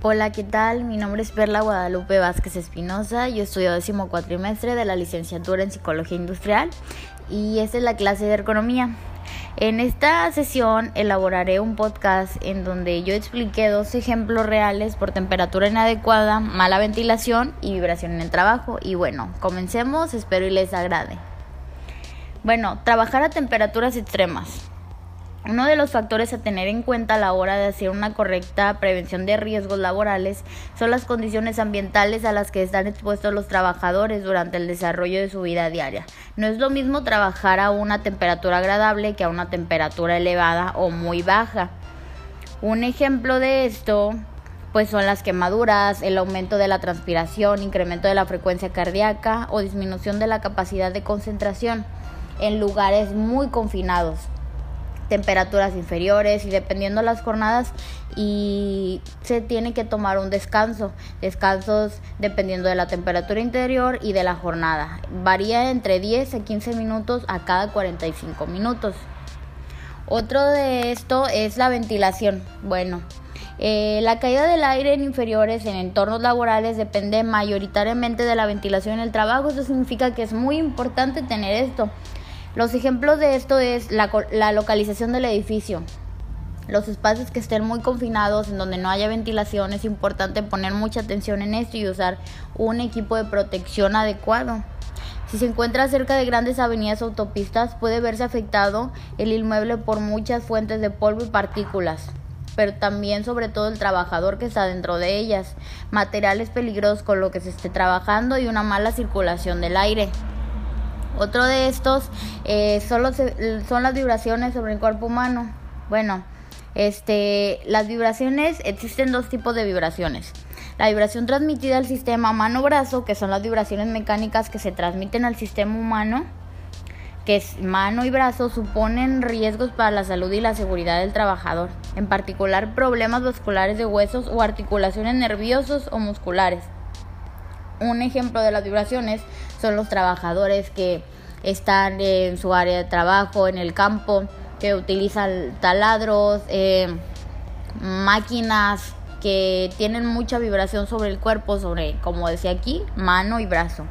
Hola, ¿qué tal? Mi nombre es Perla Guadalupe Vázquez Espinosa. Yo estudio décimo cuatrimestre de la licenciatura en Psicología Industrial y esta es la clase de Ergonomía. En esta sesión elaboraré un podcast en donde yo expliqué dos ejemplos reales por temperatura inadecuada, mala ventilación y vibración en el trabajo. Y bueno, comencemos, espero y les agrade. Bueno, trabajar a temperaturas extremas. Uno de los factores a tener en cuenta a la hora de hacer una correcta prevención de riesgos laborales son las condiciones ambientales a las que están expuestos los trabajadores durante el desarrollo de su vida diaria. No es lo mismo trabajar a una temperatura agradable que a una temperatura elevada o muy baja. Un ejemplo de esto pues son las quemaduras, el aumento de la transpiración, incremento de la frecuencia cardíaca o disminución de la capacidad de concentración en lugares muy confinados temperaturas inferiores y dependiendo las jornadas y se tiene que tomar un descanso, descansos dependiendo de la temperatura interior y de la jornada. Varía entre 10 a 15 minutos a cada 45 minutos. Otro de esto es la ventilación. Bueno, eh, la caída del aire en inferiores en entornos laborales depende mayoritariamente de la ventilación en el trabajo. Eso significa que es muy importante tener esto los ejemplos de esto es la, localización del edificio. Los espacios que estén muy confinados, en donde no haya ventilación, es importante poner mucha atención en esto y usar un equipo de protección adecuado. Si se encuentra cerca de grandes avenidas o autopistas, puede verse afectado el inmueble por muchas fuentes de polvo y partículas, pero también sobre todo el trabajador que está dentro de ellas, materiales peligrosos con lo que se esté trabajando y una mala circulación del aire. Otro de estos eh, son, son las vibraciones sobre el cuerpo humano. Bueno, este, las vibraciones, existen dos tipos de vibraciones. La vibración transmitida al sistema mano-brazo, que son las vibraciones mecánicas que se transmiten al sistema humano, que es mano y brazo, suponen riesgos para la salud y la seguridad del trabajador, en particular problemas vasculares de huesos o articulaciones nerviosos o musculares. Un ejemplo de las vibraciones son los trabajadores que están en su área de trabajo, en el campo, que utilizan taladros, eh, máquinas que tienen mucha vibración sobre el cuerpo, sobre, como decía aquí, mano y brazo.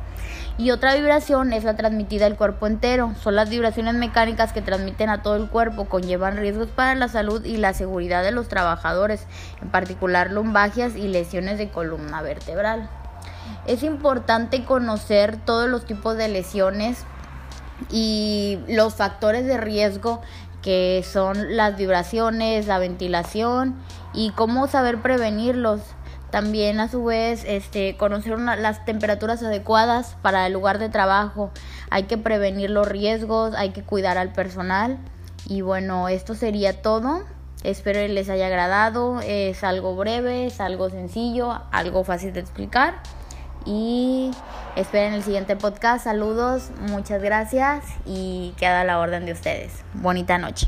Y otra vibración es la transmitida al cuerpo entero. Son las vibraciones mecánicas que transmiten a todo el cuerpo, conllevan riesgos para la salud y la seguridad de los trabajadores, en particular lumbagias y lesiones de columna vertebral. Es importante conocer todos los tipos de lesiones y los factores de riesgo que son las vibraciones, la ventilación y cómo saber prevenirlos. También a su vez este, conocer las temperaturas adecuadas para el lugar de trabajo. Hay que prevenir los riesgos, hay que cuidar al personal. Y bueno, esto sería todo. Espero que les haya agradado. Es algo breve, es algo sencillo, algo fácil de explicar y esperen el siguiente podcast. Saludos, muchas gracias y queda la orden de ustedes. Bonita noche.